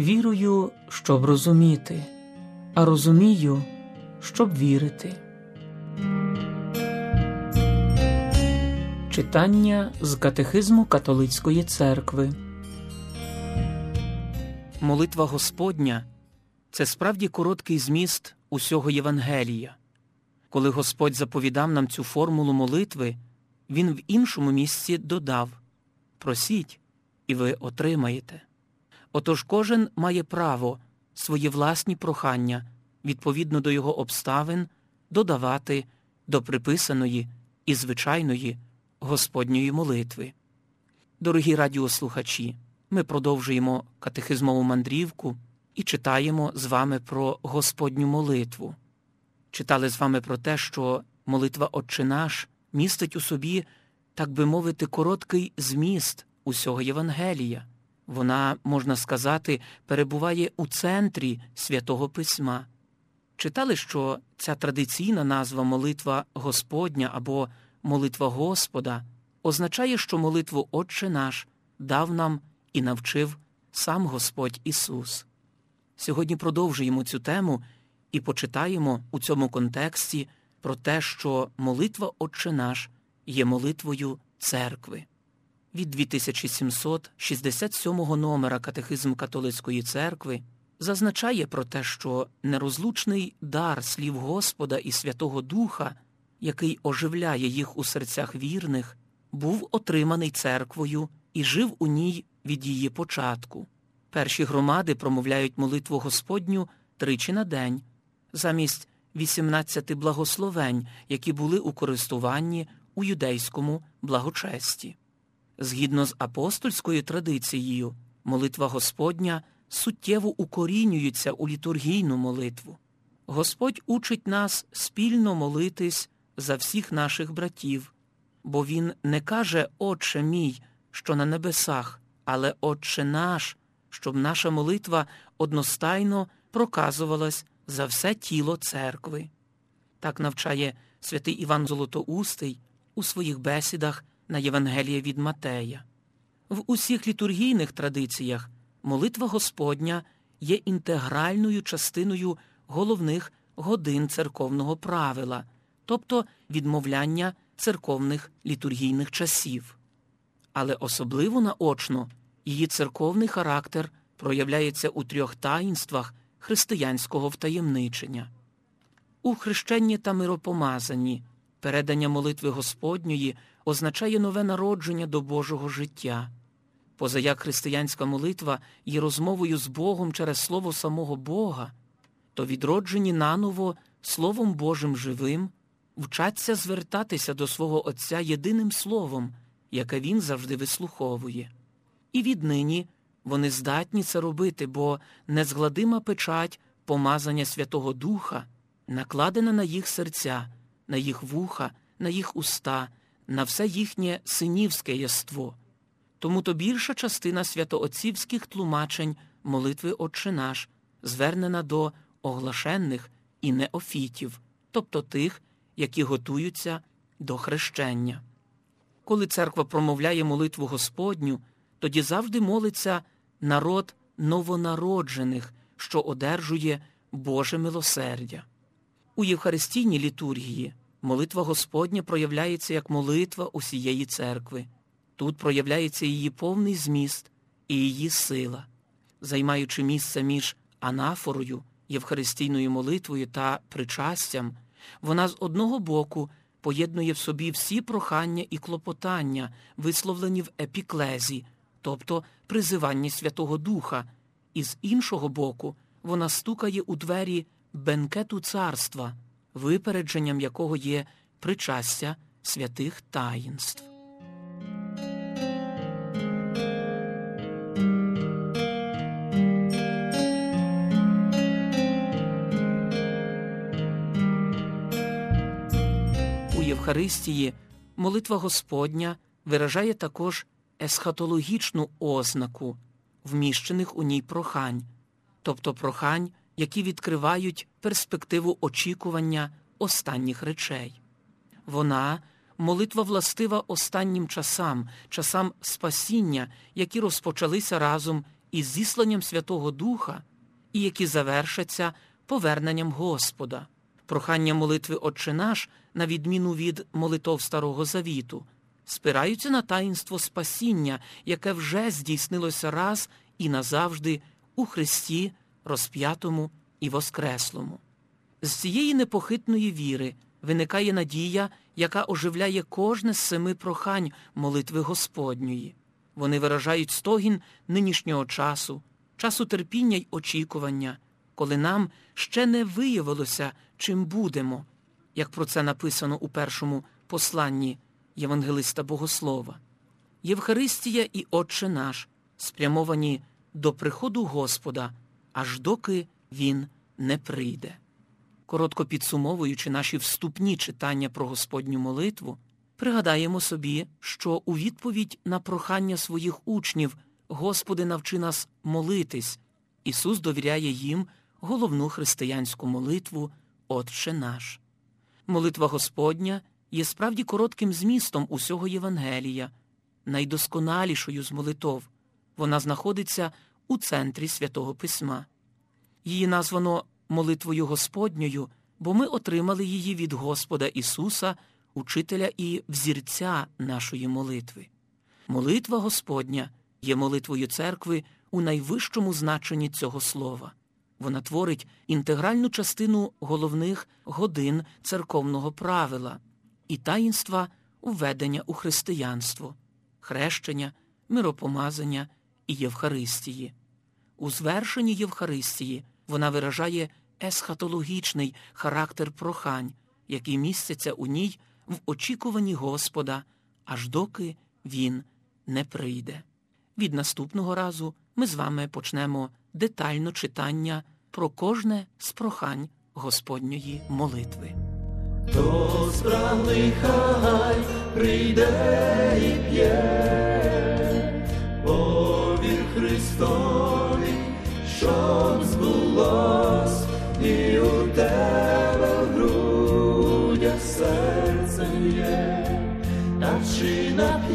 Вірую, щоб розуміти, а розумію, щоб вірити. Читання з Катехизму Католицької церкви. Молитва Господня це справді короткий зміст усього Євангелія. Коли Господь заповідав нам цю формулу молитви, Він в іншому місці додав Просіть, і ви отримаєте. Отож кожен має право свої власні прохання відповідно до його обставин додавати до приписаної і звичайної Господньої молитви. Дорогі радіослухачі, ми продовжуємо катехизмову мандрівку і читаємо з вами про Господню молитву. Читали з вами про те, що молитва Отче наш містить у собі, так би мовити, короткий зміст усього Євангелія. Вона, можна сказати, перебуває у центрі святого Письма. Читали, що ця традиційна назва молитва Господня або молитва Господа означає, що молитву Отче наш дав нам і навчив сам Господь Ісус. Сьогодні продовжуємо цю тему і почитаємо у цьому контексті про те, що молитва Отче наш є молитвою церкви. Від 2767 номера Катехизм Католицької церкви зазначає про те, що нерозлучний дар слів Господа і Святого Духа, який оживляє їх у серцях вірних, був отриманий церквою і жив у ній від її початку. Перші громади промовляють молитву Господню тричі на день, замість 18 благословень, які були у користуванні у юдейському благочесті. Згідно з апостольською традицією, молитва Господня суттєво укорінюється у літургійну молитву. Господь учить нас спільно молитись за всіх наших братів, бо Він не каже Отче мій, що на небесах, але Отче наш, щоб наша молитва одностайно проказувалась за все тіло церкви. Так навчає святий Іван Золотоустий у своїх бесідах на Євангеліє від Матея. В усіх літургійних традиціях молитва Господня є інтегральною частиною головних годин церковного правила, тобто відмовляння церковних літургійних часів. Але особливо наочно її церковний характер проявляється у трьох таїнствах християнського втаємничення. У хрещенні та миропомазанні передання молитви Господньої означає нове народження до Божого життя. Позаяк християнська молитва є розмовою з Богом через слово самого Бога, то відроджені наново Словом Божим живим вчаться звертатися до свого Отця єдиним словом, яке Він завжди вислуховує. І віднині вони здатні це робити, бо незгладима печать помазання Святого Духа накладена на їх серця, на їх вуха, на їх уста, на все їхнє синівське єство. Тому то більша частина святоотцівських тлумачень молитви Отче наш звернена до оглашенних і неофітів, тобто тих, які готуються до хрещення. Коли церква промовляє молитву Господню, тоді завжди молиться народ новонароджених, що одержує Боже милосердя. У Євхаристійній літургії молитва Господня проявляється як молитва усієї церкви. Тут проявляється її повний зміст і її сила, займаючи місце між анафорою, євхаристійною молитвою та причастям, вона з одного боку поєднує в собі всі прохання і клопотання, висловлені в епіклезі, тобто призиванні Святого Духа, і з іншого боку вона стукає у двері бенкету царства, випередженням якого є причастя святих таїнств. У Євхаристії молитва Господня виражає також есхатологічну ознаку вміщених у ній прохань, тобто прохань, які відкривають перспективу очікування останніх речей. Вона молитва властива останнім часам, часам спасіння, які розпочалися разом із зісланням Святого Духа і які завершаться поверненням Господа. Прохання молитви Отче наш, на відміну від молитов Старого Завіту, спираються на таїнство спасіння, яке вже здійснилося раз і назавжди у Христі, розп'ятому і воскреслому. З цієї непохитної віри виникає надія, яка оживляє кожне з семи прохань молитви Господньої. Вони виражають стогін нинішнього часу, часу терпіння й очікування, коли нам ще не виявилося, чим будемо, як про це написано у першому посланні Євангелиста Богослова. Євхаристія і Отче наш спрямовані до приходу Господа, аж доки Він не прийде. Коротко підсумовуючи наші вступні читання про Господню молитву, пригадаємо собі, що у відповідь на прохання своїх учнів Господи навчи нас молитись, Ісус довіряє їм головну християнську молитву Отче наш. Молитва Господня є справді коротким змістом усього Євангелія, найдосконалішою з молитов. Вона знаходиться у центрі святого Письма. Її названо молитвою Господньою, бо ми отримали її від Господа Ісуса, учителя і взірця нашої молитви. Молитва Господня є молитвою церкви у найвищому значенні цього слова. Вона творить інтегральну частину головних годин церковного правила і таїнства введення у християнство, хрещення, миропомазання і Євхаристії. У звершенні Євхаристії вона виражає есхатологічний характер прохань, які містяться у ній в очікуванні Господа, аж доки Він не прийде. Від наступного разу ми з вами почнемо детально читання про кожне з прохань Господньої молитви. Хто справний хай прийде і п'є, Христові, щоб збулось, і у тебе в грудях серце є, та чи на.